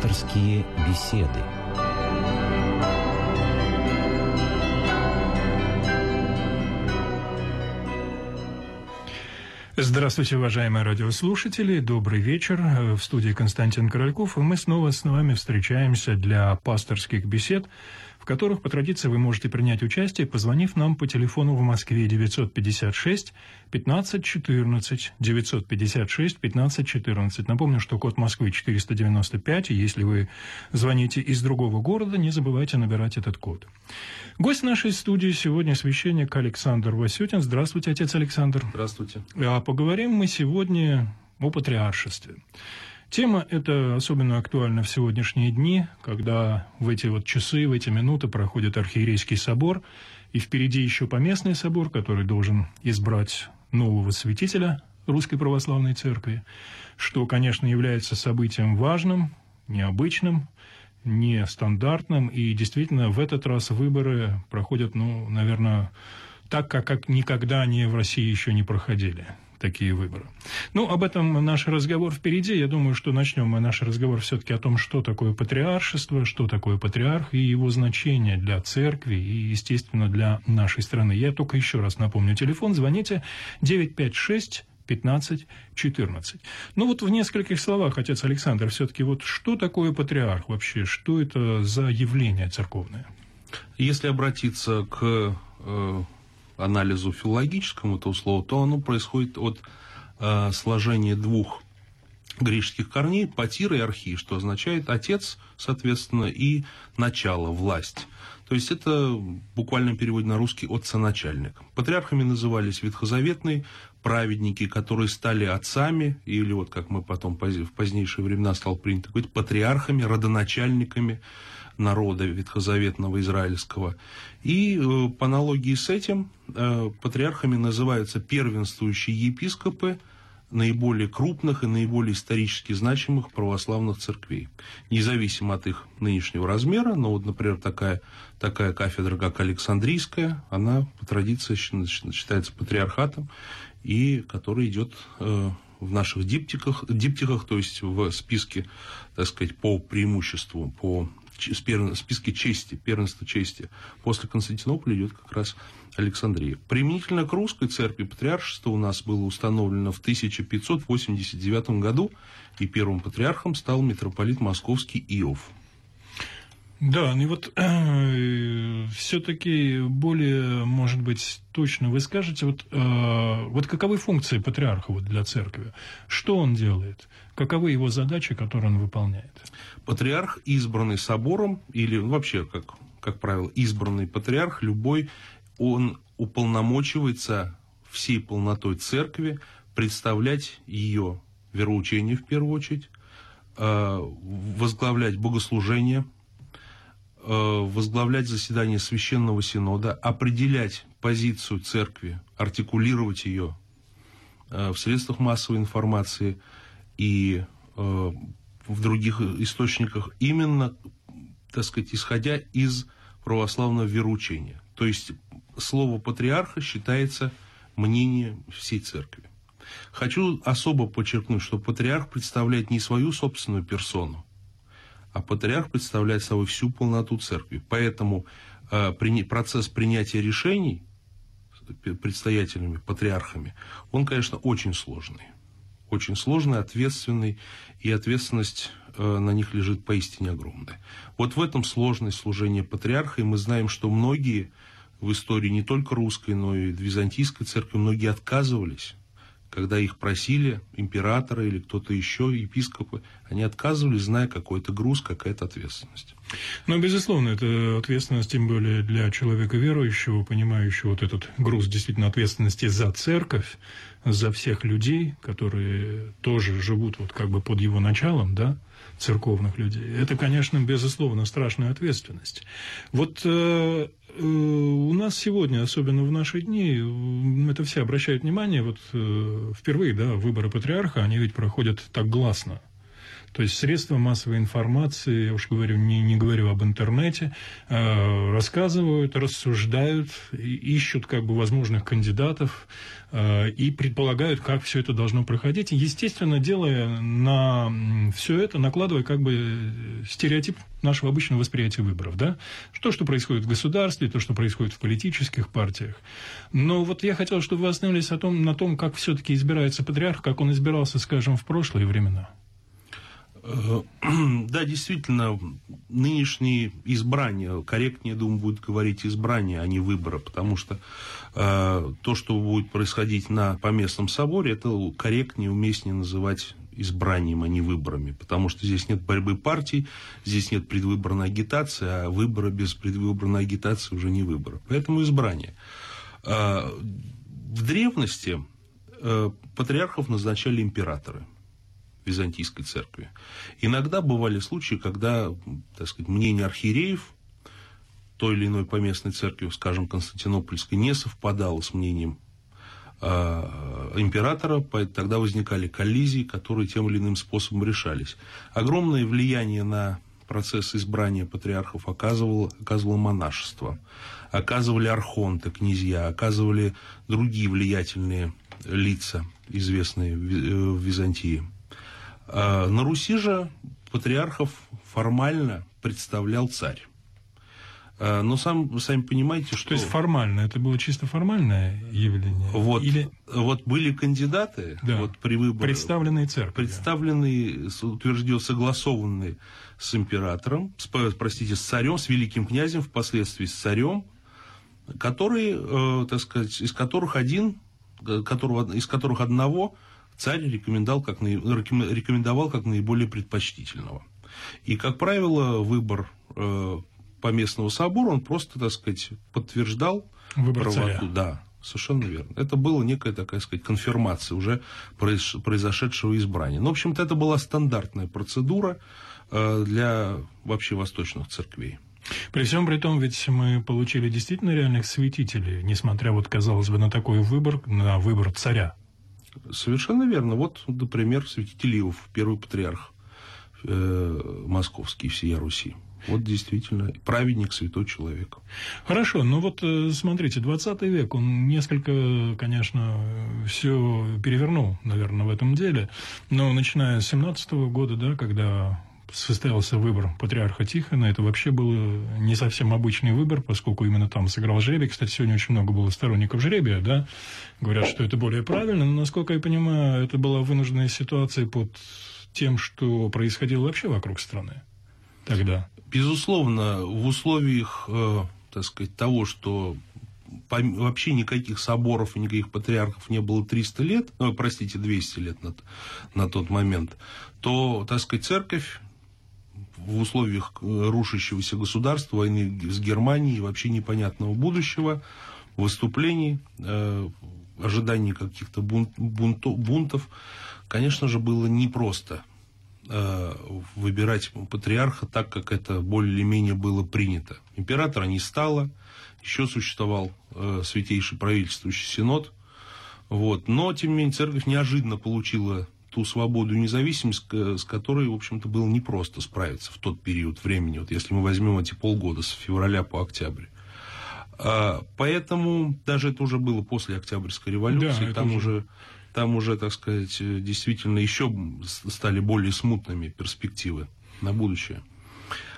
Пасторские беседы. Здравствуйте, уважаемые радиослушатели. Добрый вечер. В студии Константин Корольков. И мы снова с вами встречаемся для пасторских бесед которых по традиции вы можете принять участие, позвонив нам по телефону в Москве 956 15 14 956 15 14. Напомню, что код Москвы 495, и если вы звоните из другого города, не забывайте набирать этот код. Гость нашей студии сегодня священник Александр Васютин. Здравствуйте, отец Александр. Здравствуйте. А поговорим мы сегодня о патриаршестве. Тема эта особенно актуальна в сегодняшние дни, когда в эти вот часы, в эти минуты проходит архиерейский собор, и впереди еще поместный собор, который должен избрать нового святителя Русской Православной Церкви, что, конечно, является событием важным, необычным, нестандартным, и действительно в этот раз выборы проходят, ну, наверное, так, как, как никогда они в России еще не проходили такие выборы. Ну, об этом наш разговор впереди. Я думаю, что начнем мы наш разговор все-таки о том, что такое патриаршество, что такое патриарх и его значение для церкви и, естественно, для нашей страны. Я только еще раз напомню телефон. Звоните 956 15, 14. Ну вот в нескольких словах, отец Александр, все-таки вот что такое патриарх вообще? Что это за явление церковное? Если обратиться к э, анализу филологическому этого слова, то оно происходит от э, сложения двух греческих корней, патир и архи, что означает отец, соответственно, и начало, власть. То есть это в буквальном переводе на русский отца-начальник. Патриархами назывались ветхозаветные праведники, которые стали отцами, или вот как мы потом в позднейшие времена стал принято говорить, патриархами, родоначальниками народа ветхозаветного израильского. И э, по аналогии с этим э, патриархами называются первенствующие епископы наиболее крупных и наиболее исторически значимых православных церквей. Независимо от их нынешнего размера, но вот, например, такая, такая кафедра, как Александрийская, она по традиции считается патриархатом, и который идет э, в наших диптиках, диптиках, то есть в списке, так сказать, по преимуществу, по списке чести, первенства чести. После Константинополя идет как раз Александрия. Применительно к русской церкви патриаршество у нас было установлено в 1589 году, и первым патриархом стал митрополит московский Иов. Да, ну и вот э, все-таки более, может быть, точно вы скажете, вот, э, вот каковы функции патриарха вот для церкви? Что он делает? Каковы его задачи, которые он выполняет? Патриарх, избранный собором, или вообще, как, как правило, избранный патриарх, любой, он уполномочивается всей полнотой церкви представлять ее вероучение в первую очередь, э, возглавлять богослужение – возглавлять заседание Священного Синода, определять позицию церкви, артикулировать ее э, в средствах массовой информации и э, в других источниках, именно, так сказать, исходя из православного вероучения. То есть слово патриарха считается мнением всей церкви. Хочу особо подчеркнуть, что патриарх представляет не свою собственную персону, а патриарх представляет собой всю полноту церкви. Поэтому э, при, процесс принятия решений предстоятелями, патриархами, он, конечно, очень сложный. Очень сложный, ответственный, и ответственность э, на них лежит поистине огромная. Вот в этом сложность служения патриарха, и мы знаем, что многие в истории не только русской, но и византийской церкви, многие отказывались когда их просили императоры или кто-то еще, епископы, они отказывались, зная какой-то груз, какая-то ответственность. Ну, безусловно, это ответственность, тем более для человека верующего, понимающего вот этот груз действительно ответственности за церковь, за всех людей, которые тоже живут вот как бы под его началом, да, церковных людей. Это, конечно, безусловно, страшная ответственность. Вот э, э, у нас сегодня, особенно в наши дни, это все обращают внимание, вот э, впервые, да, выборы патриарха, они ведь проходят так гласно. То есть средства массовой информации, я уж говорю, не, не говорю об интернете, э, рассказывают, рассуждают, ищут как бы возможных кандидатов э, и предполагают, как все это должно проходить. И, естественно, делая на все это, накладывая как бы стереотип нашего обычного восприятия выборов, да? То, что происходит в государстве, то, что происходит в политических партиях. Но вот я хотел, чтобы вы остановились о том, на том, как все-таки избирается патриарх, как он избирался, скажем, в прошлые времена. Э, да, действительно, нынешние избрания, корректнее, думаю, будет говорить избрания, а не выборы, потому что э, то, что будет происходить на поместном соборе, это корректнее, уместнее называть избранием, а не выборами, потому что здесь нет борьбы партий, здесь нет предвыборной агитации, а выборы без предвыборной агитации уже не выборы. Поэтому избрание. Э, в древности э, патриархов назначали императоры – Византийской церкви. Иногда бывали случаи, когда, так сказать, мнение архиереев той или иной поместной церкви, скажем, Константинопольской, не совпадало с мнением э, императора, тогда возникали коллизии, которые тем или иным способом решались. Огромное влияние на процесс избрания патриархов оказывало, оказывало монашество, оказывали архонты, князья, оказывали другие влиятельные лица, известные в Византии. А, на Руси же патриархов формально представлял царь. А, но сам, сами понимаете, что... То есть формально, это было чисто формальное явление? Вот, Или... вот были кандидаты да. вот при выборе... Представленные церковью. Представленные, утвержден, согласованные с императором, с, простите, с царем, с великим князем, впоследствии с царем, которые, э, так сказать, из которых один, э, которого, из которых одного царь рекомендовал как, рекомендовал как наиболее предпочтительного. И, как правило, выбор э, поместного собора, он просто, так сказать, подтверждал выбор правоту. Царя. Да, совершенно верно. Это была некая такая, сказать, конфирмация уже произошедшего избрания. Ну, в общем-то, это была стандартная процедура э, для вообще восточных церквей. При всем при том, ведь мы получили действительно реальных святителей, несмотря, вот, казалось бы, на такой выбор, на выбор царя. Совершенно верно. Вот, например, святитель Иов, первый патриарх э, московский всея Руси. Вот действительно, праведник, святой человек. Хорошо, ну вот э, смотрите, 20 век, он несколько, конечно, все перевернул, наверное, в этом деле. Но начиная с 17 года, да, когда состоялся выбор патриарха Тихона. Это вообще был не совсем обычный выбор, поскольку именно там сыграл жребий. Кстати, сегодня очень много было сторонников жребия, да, говорят, что это более правильно, но, насколько я понимаю, это была вынужденная ситуация под тем, что происходило вообще вокруг страны тогда. Безусловно, в условиях, э, так сказать, того, что вообще никаких соборов и никаких патриархов не было 300 лет, ну, простите, 200 лет на, на тот момент, то, так сказать, церковь в условиях э, рушащегося государства, войны с Германией, вообще непонятного будущего, выступлений, э, ожиданий каких-то бунт, бунтов, бунтов, конечно же, было непросто э, выбирать патриарха так, как это более-менее было принято. Императора не стало, еще существовал э, святейший правительствующий синод, вот. но, тем не менее, церковь неожиданно получила ту свободу и независимость, с которой, в общем-то, было непросто справиться в тот период времени, вот если мы возьмем эти полгода, с февраля по октябрь. А, поэтому даже это уже было после Октябрьской революции, да, там уже... там уже, так сказать, действительно еще стали более смутными перспективы на будущее.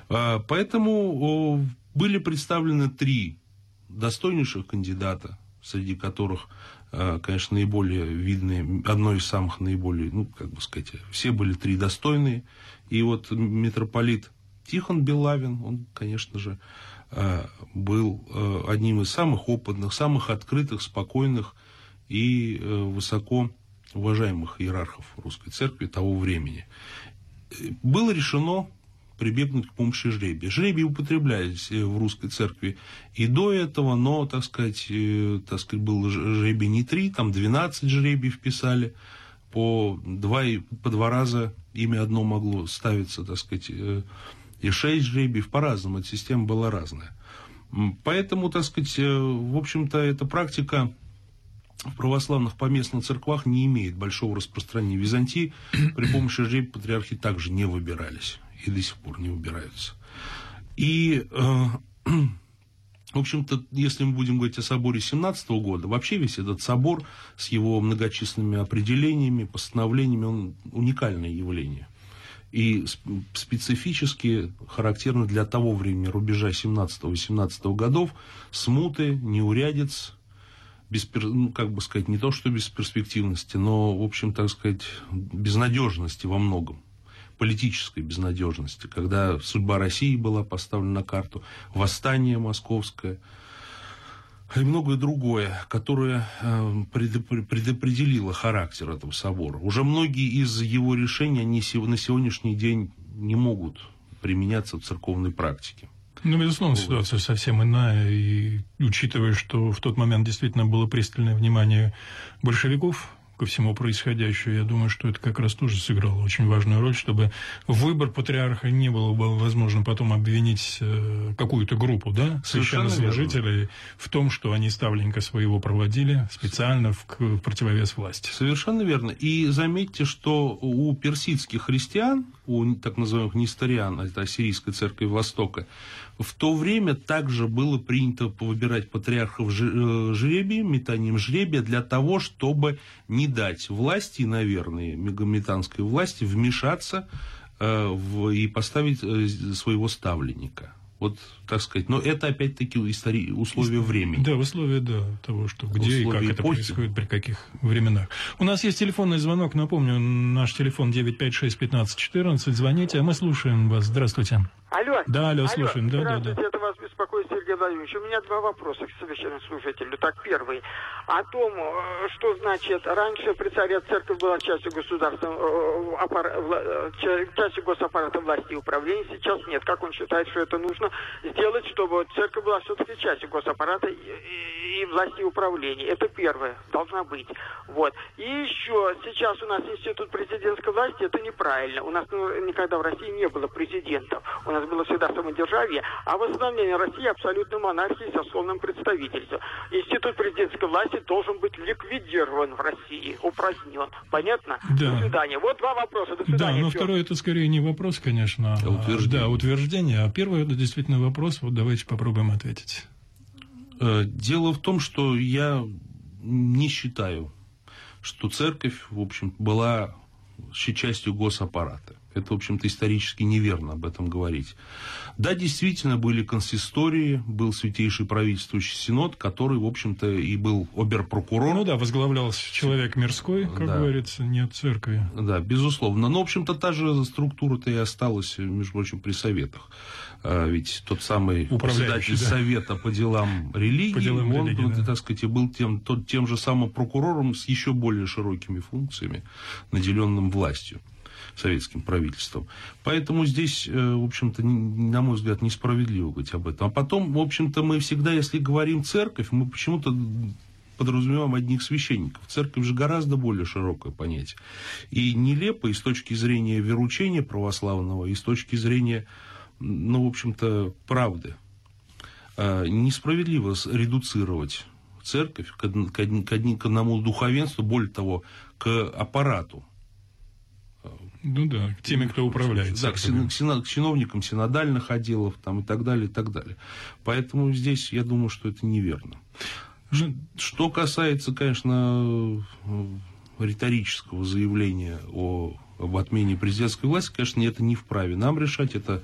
А, поэтому были представлены три достойнейших кандидата, среди которых Э, конечно, наиболее видные, одно из самых наиболее, ну, как бы сказать, все были три достойные. И вот митрополит Тихон Белавин, он, конечно же, э, был э, одним из самых опытных, самых открытых, спокойных и высоко уважаемых иерархов русской церкви того времени. Было решено прибегнуть к помощи жребия. Жребий употреблялись э, в русской церкви и до этого, но, так сказать, э, так сказать был жребий не три, там 12 жребий вписали, по два, по два раза имя одно могло ставиться, так сказать, э, и шесть жребиев по-разному, эта система была разная. Поэтому, так сказать, в общем-то, эта практика в православных поместных церквах не имеет большого распространения. В Византии при помощи жребия патриархи также не выбирались и до сих пор не выбираются. И, э, в общем-то, если мы будем говорить о соборе 17 года, вообще весь этот собор с его многочисленными определениями, постановлениями, он уникальное явление. И специфически характерно для того времени рубежа 17-18 годов смуты, неурядиц, без, ну, как бы сказать, не то что без перспективности, но, в общем, так сказать, безнадежности во многом политической безнадежности, когда судьба России была поставлена на карту, восстание московское и многое другое, которое э, предопределило характер этого собора. Уже многие из его решений они на сегодняшний день не могут применяться в церковной практике. Ну, безусловно, ситуация совсем иная, и учитывая, что в тот момент действительно было пристальное внимание большевиков ко всему происходящему, я думаю, что это как раз тоже сыграло очень важную роль, чтобы выбор патриарха не было бы возможно потом обвинить э, какую-то группу, да, священнослужителей в том, что они ставленника своего проводили специально в, в противовес власти. Совершенно верно. И заметьте, что у персидских христиан, у так называемых несториан, это ассирийской церкви Востока, в то время также было принято выбирать патриархов э, жребием, метанием жребия, для того, чтобы не дать власти, наверное, мегаметанской власти вмешаться э, в, и поставить э, своего ставленника. Вот, так сказать, но это опять-таки истори... условия времени. Да, условия, да, того, что где условия и как это происходит, при каких временах. У нас есть телефонный звонок, напомню, наш телефон 956-1514, звоните, а мы слушаем вас. Здравствуйте. Алло. Да, алло, слушаем. Да, да, да. это вас беспокоит Сергей Владимирович. У меня два вопроса к священному служителю. Так, первый. О том, э, что значит, раньше при царе церковь была частью государства, э, аппар... Э, частью госаппарата власти и управления, сейчас нет. Как он считает, что это нужно сделать, чтобы церковь была все-таки частью госаппарата и, и, и власти и управления? Это первое. Должна быть. Вот. И еще, сейчас у нас институт президентской власти, это неправильно. У нас ну, никогда в России не было президентов. У нас нас было всегда самодержавие, а восстановление России абсолютно монархии со словным представительством. Институт президентской власти должен быть ликвидирован в России, упразднен. Понятно? Да. До свидания. Вот два вопроса. До свидания. Да, но второй это скорее не вопрос, конечно, а утверждение. Да, утверждение. А первый это действительно вопрос. Вот давайте попробуем ответить. Э, дело в том, что я не считаю, что церковь, в общем, была частью госаппарата. Это, в общем-то, исторически неверно об этом говорить. Да, действительно, были консистории, был святейший правительствующий синод, который, в общем-то, и был оберпрокурор. Ну да, возглавлялся человек мирской, как да. говорится, нет церкви. Да, безусловно. Но, в общем-то, та же структура-то и осталась, между прочим, при советах. А, ведь тот самый председатель да. совета по делам религии, по делам он, религии, да. так сказать, и был тем, тот, тем же самым прокурором с еще более широкими функциями, наделенным властью советским правительством. Поэтому здесь, э, в общем-то, на мой взгляд, несправедливо говорить об этом. А потом, в общем-то, мы всегда, если говорим церковь, мы почему-то подразумеваем одних священников. Церковь же гораздо более широкое понятие. И нелепо и с точки зрения веручения православного, и с точки зрения, ну, в общем-то, правды. А, несправедливо редуцировать церковь к, одному духовенству, более того, к аппарату ну да, к теми, кто управляет. Да, к, к чиновникам синодальных отделов там, и так далее, и так далее. Поэтому здесь я думаю, что это неверно. Ну, что касается, конечно, риторического заявления о, об отмене президентской власти, конечно, это не вправе нам решать. Это,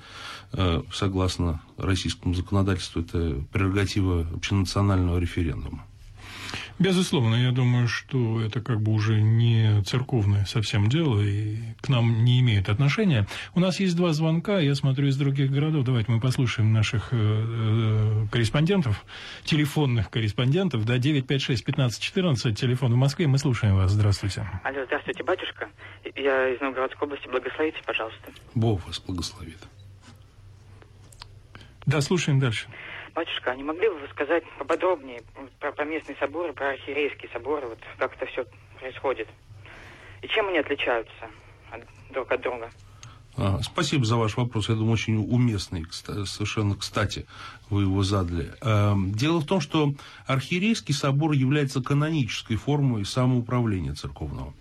э, согласно российскому законодательству, это прерогатива общенационального референдума. Безусловно, я думаю, что это как бы уже не церковное совсем дело и к нам не имеет отношения. У нас есть два звонка, я смотрю из других городов. Давайте мы послушаем наших э, э корреспондентов, телефонных корреспондентов. Да, 956-1514, телефон в Москве. Мы слушаем вас. Здравствуйте. Алло, здравствуйте, батюшка. Я из Новгородской области. Благословите, пожалуйста. Бог вас благословит. Да, слушаем дальше. Батюшка, а не могли бы вы сказать поподробнее про, про местные соборы, про архиерейские соборы, вот как это все происходит? И чем они отличаются от, друг от друга? Спасибо за ваш вопрос. Я думаю, очень уместный, совершенно кстати, вы его задали. Эм, дело в том, что архиерейский собор является канонической формой самоуправления церковного.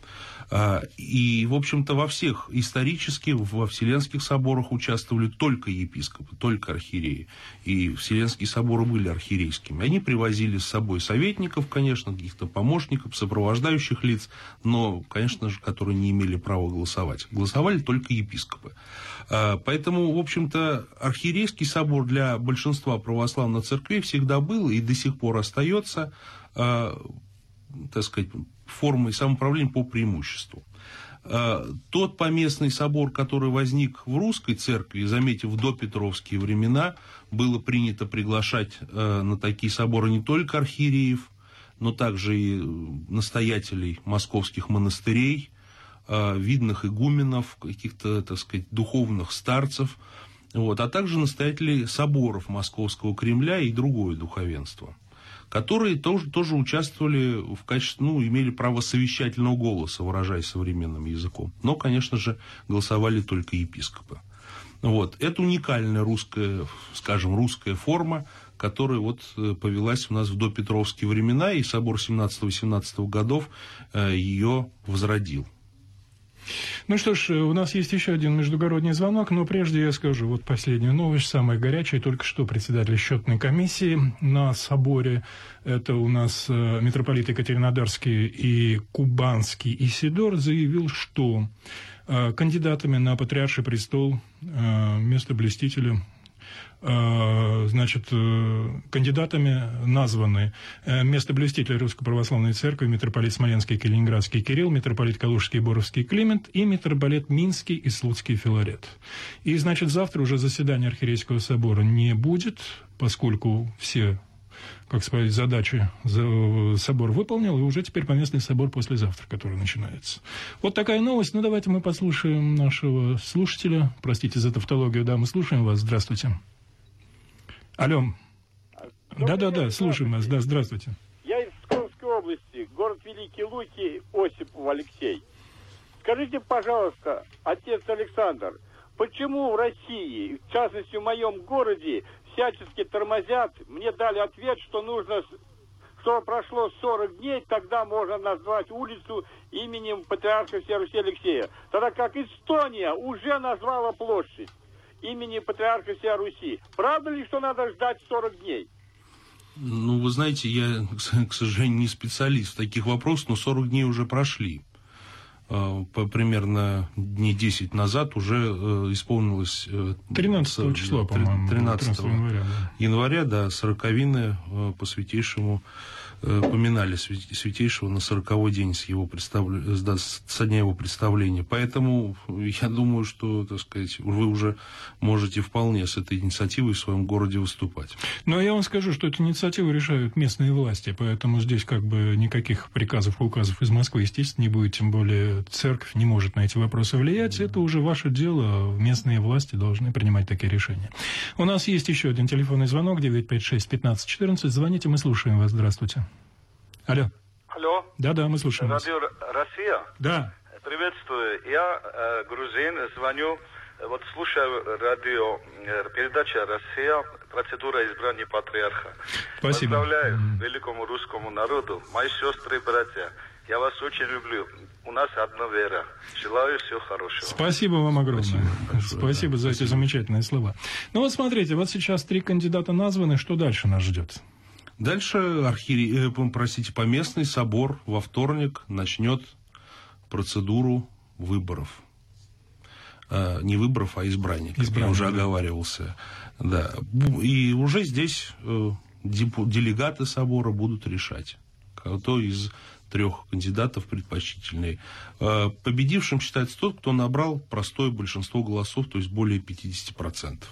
А, и, в общем-то, во всех исторически, во Вселенских соборах участвовали только епископы, только архиереи. И Вселенские соборы были архиерейскими. Они привозили с собой советников, конечно, каких-то помощников, сопровождающих лиц, но, конечно же, которые не имели права голосовать. Голосовали только епископы. А, поэтому, в общем-то, архиерейский собор для большинства православных церквей всегда был и до сих пор остается а, так сказать, формой самоуправления по преимуществу. А, тот поместный собор, который возник в русской церкви, заметив до Петровские времена, было принято приглашать а, на такие соборы не только архиереев, но также и настоятелей московских монастырей, а, видных игуменов, каких-то, так сказать, духовных старцев, вот, а также настоятелей соборов Московского Кремля и другое духовенство которые тоже, тоже участвовали в качестве, ну, имели право совещательного голоса, выражаясь современным языком. Но, конечно же, голосовали только епископы. Вот. Это уникальная русская, скажем, русская форма, которая вот э, повелась у нас в допетровские времена, и собор 17-18 годов э, ее возродил. Ну что ж, у нас есть еще один междугородний звонок, но прежде я скажу вот последнюю новость, самая горячая. Только что председатель счетной комиссии на соборе, это у нас э, митрополит Екатеринодарский и Кубанский Исидор, заявил, что э, кандидатами на патриарший престол э, место блестителя Э, значит, э, кандидатами названы э, место блюстителя Русской Православной Церкви, митрополит Смоленский Калининградский Кирилл, митрополит Калужский Боровский Климент и митрополит Минский и Слуцкий Филарет. И, значит, завтра уже заседания Архиерейского собора не будет, поскольку все как сказать, задачи собор выполнил, и уже теперь поместный собор послезавтра, который начинается. Вот такая новость. Ну, давайте мы послушаем нашего слушателя. Простите за тавтологию, да, мы слушаем вас. Здравствуйте. Алло. Да-да-да, слушаем вас. Да, здравствуйте. Я из Псковской области, город Великий Луки, Осипов Алексей. Скажите, пожалуйста, отец Александр, почему в России, в частности в моем городе, всячески тормозят? Мне дали ответ, что нужно, что прошло 40 дней, тогда можно назвать улицу именем патриарха всея Руси Алексея. Тогда как Эстония уже назвала площадь имени патриарха всея Руси. Правда ли, что надо ждать 40 дней? Ну, вы знаете, я, к сожалению, не специалист в таких вопросах, но 40 дней уже прошли. А, по, примерно дней 10 назад уже э, исполнилось... 13 э, числа, по-моему. 13 января, да. января, да, сороковины э, по святейшему поминали Святейшего на сороковой день с его представля... со дня его представления. Поэтому я думаю, что, так сказать, вы уже можете вполне с этой инициативой в своем городе выступать. Но я вам скажу, что эту инициативу решают местные власти, поэтому здесь как бы никаких приказов и указов из Москвы, естественно, не будет, тем более церковь не может на эти вопросы влиять. Это уже ваше дело, местные власти должны принимать такие решения. У нас есть еще один телефонный звонок, 956 15 14. Звоните, мы слушаем вас. Здравствуйте. Алло. Алло. Да-да, мы слушаем Радио вас. Россия? Да. Приветствую. Я э, грузин, звоню. Вот слушаю радио, э, передача «Россия», процедура избрания патриарха. Спасибо. Поздравляю великому русскому народу, мои сестры и братья. Я вас очень люблю. У нас одна вера. Желаю всего хорошего. Спасибо вам огромное. Спасибо, Спасибо да. за Спасибо. эти замечательные слова. Ну вот смотрите, вот сейчас три кандидата названы. Что дальше нас ждет? Дальше архиерей, э, простите, поместный собор во вторник начнет процедуру выборов. Э, не выборов, а избраний, как Избрание, я уже оговаривался. Да. И уже здесь э, делегаты собора будут решать, кто из трех кандидатов предпочтительный. Победившим считается тот, кто набрал простое большинство голосов, то есть более 50%.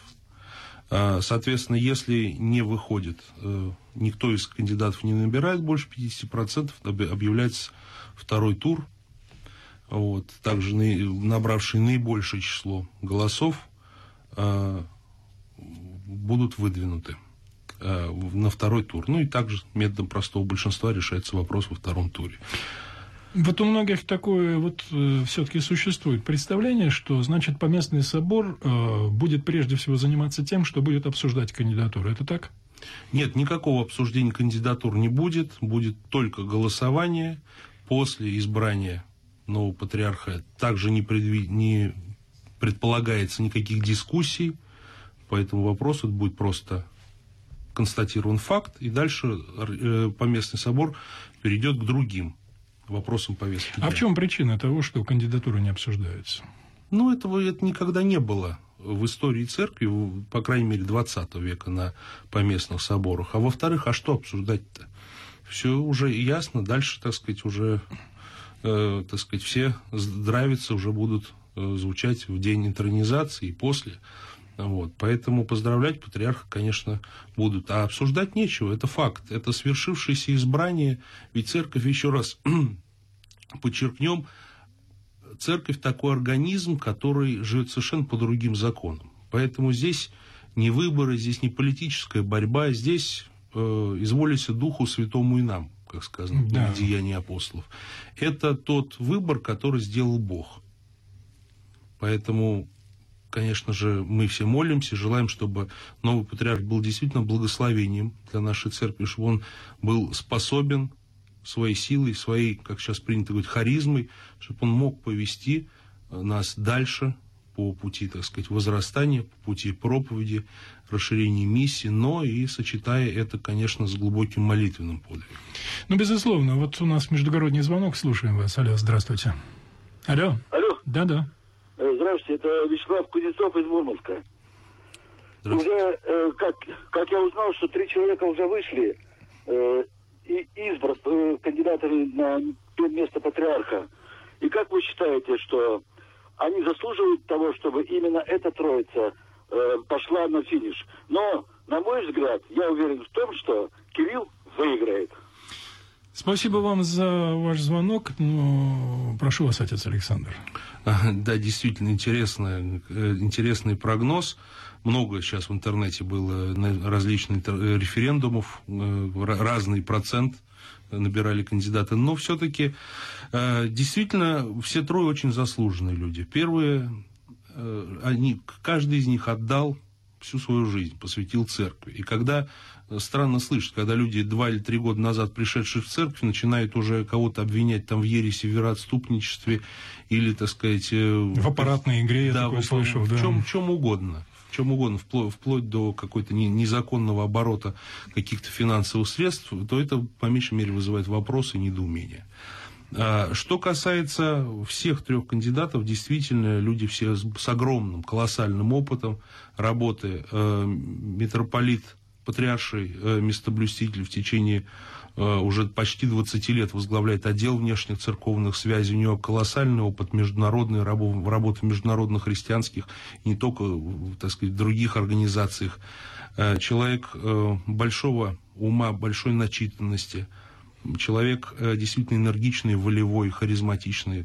А, соответственно, если не выходит, э, никто из кандидатов не набирает больше 50%, объявляется второй тур. Вот, также набравшие наибольшее число голосов а, будут выдвинуты а, на второй тур. Ну и также методом простого большинства решается вопрос во втором туре. Вот у многих такое вот э, все-таки существует представление, что, значит, поместный собор э, будет прежде всего заниматься тем, что будет обсуждать кандидатуру. Это так? Нет, никакого обсуждения кандидатур не будет. Будет только голосование после избрания нового патриарха. Также не, предви... не предполагается никаких дискуссий по этому вопросу. Это будет просто констатирован факт, и дальше э, поместный собор перейдет к другим вопросам повестки дня. А в чем причина того, что кандидатура не обсуждается? Ну, этого это никогда не было в истории церкви, по крайней мере, 20 века на поместных соборах. А во-вторых, а что обсуждать-то? Все уже ясно, дальше, так сказать, уже, э, так сказать, все здравицы уже будут э, звучать в день интронизации и после. Вот. Поэтому поздравлять патриарха, конечно, будут. А обсуждать нечего, это факт. Это свершившееся избрание. Ведь церковь, еще раз подчеркнем, церковь такой организм, который живет совершенно по другим законам. Поэтому здесь не выборы, здесь не политическая борьба, здесь э, изволится Духу Святому и нам, как сказано да. в Деянии апостолов. Это тот выбор, который сделал Бог. Поэтому конечно же, мы все молимся, желаем, чтобы новый патриарх был действительно благословением для нашей церкви, чтобы он был способен своей силой, своей, как сейчас принято говорить, харизмой, чтобы он мог повести э, нас дальше по пути, так сказать, возрастания, по пути проповеди, расширения миссии, но и сочетая это, конечно, с глубоким молитвенным подвигом. Ну, безусловно. Вот у нас междугородний звонок. Слушаем вас. Алло, здравствуйте. Алло. Алло. Да-да. Э, здравствуйте, это Вячеслав Кузнецов из Мурманска. Уже, э, как, как я узнал, что три человека уже вышли э, и избран э, кандидатами на место патриарха. И как вы считаете, что они заслуживают того, чтобы именно эта троица э, пошла на финиш? Но, на мой взгляд, я уверен в том, что Кирилл выиграет. Спасибо вам за ваш звонок. Ну, прошу вас, отец Александр. Да, действительно интересный, э, интересный прогноз. Много сейчас в интернете было различных референдумов, э, разный процент набирали кандидаты. Но все-таки э, действительно все трое очень заслуженные люди. Первые, они, каждый из них отдал всю свою жизнь, посвятил церкви. И когда странно слышать, когда люди два или три года назад, пришедшие в церковь, начинают уже кого-то обвинять там в ереси, в вероотступничестве или, так сказать... Э, в аппаратной игре, да, я такое в, слышал. В, да. чем, в чем угодно. В чем угодно, вплоть, вплоть до какой-то незаконного оборота каких-то финансовых средств, то это, по меньшей мере, вызывает вопросы и недоумения. А, что касается всех трех кандидатов, действительно, люди все с огромным, колоссальным опытом работы. Э, митрополит патриарший э, местоблюститель в течение э, уже почти 20 лет возглавляет отдел внешних церковных связей. У него колоссальный опыт международной работы в международных христианских, не только, так сказать, других организациях. Человек большого ума, большой начитанности, человек действительно энергичный, волевой, харизматичный,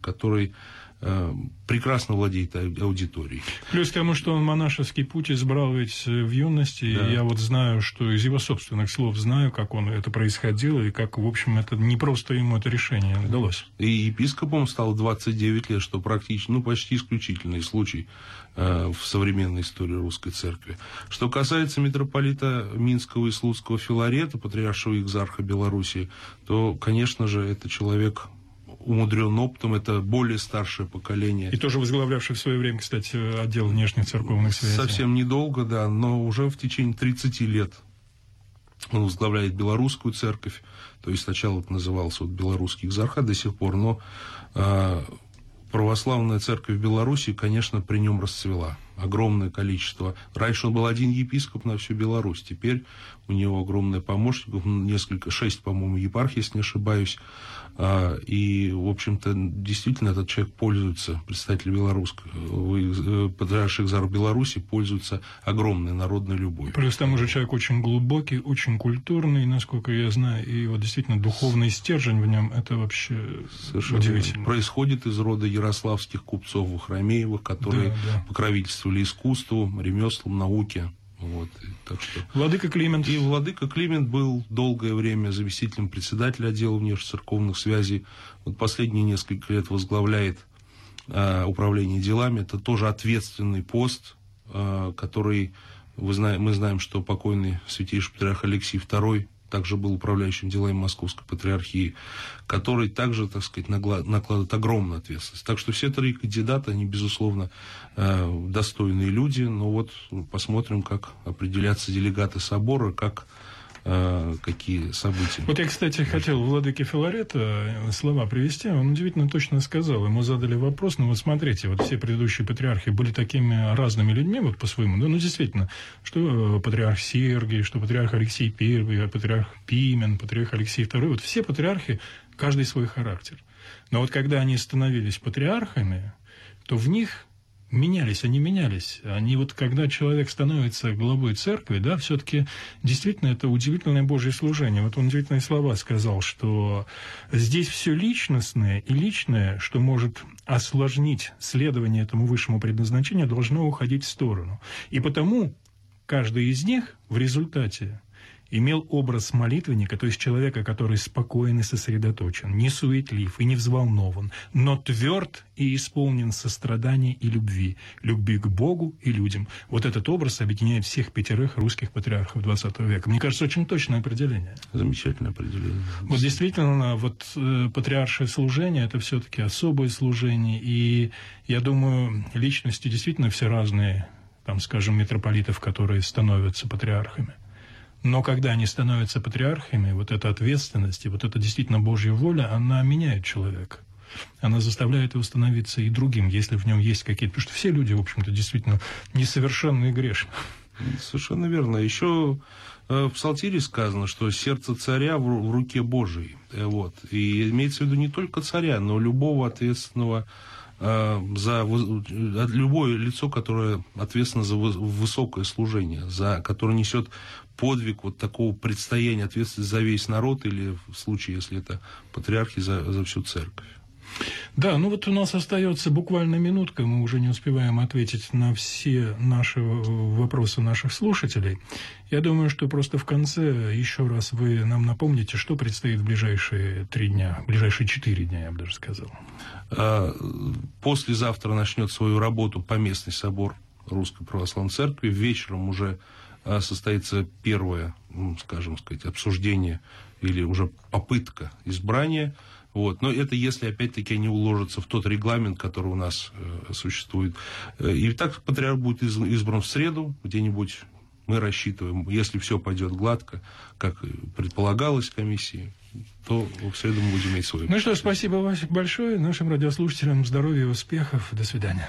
который Э, прекрасно владеет аудиторией. Плюс к тому, что он монашеский путь избрал ведь в юности, да. и я вот знаю, что из его собственных слов знаю, как он это происходило, и как, в общем, это не просто ему это решение удалось. И епископом стал 29 лет, что практически, ну, почти исключительный случай э, в современной истории русской церкви. Что касается митрополита Минского и Слуцкого Филарета, патриаршего экзарха Белоруссии, то, конечно же, это человек умудрен опытом, это более старшее поколение. И тоже возглавлявший в свое время, кстати, отдел внешних церковных связей. Совсем недолго, да, но уже в течение 30 лет он возглавляет белорусскую церковь, то есть сначала это назывался вот белорусский экзархат до сих пор, но э, православная церковь в Беларуси, конечно, при нем расцвела. Огромное количество. Раньше он был один епископ на всю Беларусь, теперь у него огромное помощников, несколько, шесть, по-моему, епархий, если не ошибаюсь. А, и, в общем-то, действительно этот человек пользуется, представитель белорусского, э, патриарших Экзар Беларуси пользуется огромной народной любовью. Плюс там уже человек очень глубокий, очень культурный, насколько я знаю, и вот действительно духовный стержень в нем, это вообще Совершенно удивительно. Происходит из рода ярославских купцов Вахромеевых, которые да, да. Покровительствовали искусству, ремеслам, науке. Вот, и так что... Владыка Климент. И Владыка Климент был долгое время заместителем председателя отдела внешнецерковных связей. Вот последние несколько лет возглавляет а, управление делами. Это тоже ответственный пост, а, который, вы знаете, мы знаем, что покойный святейший патриарх Алексей II также был управляющим делами Московской Патриархии, который также, так сказать, накладывает огромную ответственность. Так что все три кандидата, они, безусловно, э, достойные люди, но вот посмотрим, как определятся делегаты собора, как какие события. Вот я, кстати, хотел Владыке Филарета э, слова привести. Он удивительно точно сказал. Ему задали вопрос, ну вот смотрите, вот все предыдущие патриархи были такими разными людьми, вот по-своему. Да, ну, действительно, что э, патриарх Сергий, что патриарх Алексей I, патриарх Пимен, патриарх Алексей II. Вот все патриархи, каждый свой характер. Но вот когда они становились патриархами, то в них менялись, они менялись. Они вот, когда человек становится главой церкви, да, все-таки действительно это удивительное Божье служение. Вот он удивительные слова сказал, что здесь все личностное и личное, что может осложнить следование этому высшему предназначению, должно уходить в сторону. И потому каждый из них в результате имел образ молитвенника, то есть человека, который спокоен и сосредоточен, не суетлив и не взволнован, но тверд и исполнен сострадания и любви, любви к Богу и людям. Вот этот образ объединяет всех пятерых русских патриархов XX века. Мне кажется, очень точное определение. Замечательное определение. Вот действительно, вот э, патриаршее служение – это все-таки особое служение, и я думаю, личности действительно все разные, там, скажем, митрополитов, которые становятся патриархами – но когда они становятся патриархами, вот эта ответственность и вот эта действительно Божья воля, она меняет человека. Она заставляет его становиться и другим, если в нем есть какие-то... Потому что все люди, в общем-то, действительно несовершенны и грешны. Совершенно верно. Еще э, в Псалтире сказано, что сердце царя в руке Божией. Э, вот. И имеется в виду не только царя, но любого ответственного э, за любое лицо, которое ответственно за высокое служение, за, которое несет подвиг вот такого предстояния ответственности за весь народ или в случае, если это патриархи, за, за всю церковь. Да, ну вот у нас остается буквально минутка, мы уже не успеваем ответить на все наши вопросы наших слушателей. Я думаю, что просто в конце еще раз вы нам напомните, что предстоит в ближайшие три дня, в ближайшие четыре дня, я бы даже сказал. А, послезавтра начнет свою работу поместный собор Русской Православной Церкви. Вечером уже состоится первое, ну, скажем сказать, обсуждение или уже попытка избрания. Вот. Но это если, опять-таки, они уложатся в тот регламент, который у нас э, существует. Э, и так патриарх будет из, избран в среду, где-нибудь мы рассчитываем, если все пойдет гладко, как предполагалось комиссией, то в среду мы будем иметь свой. Ну что, спасибо большое нашим радиослушателям. Здоровья и успехов. До свидания.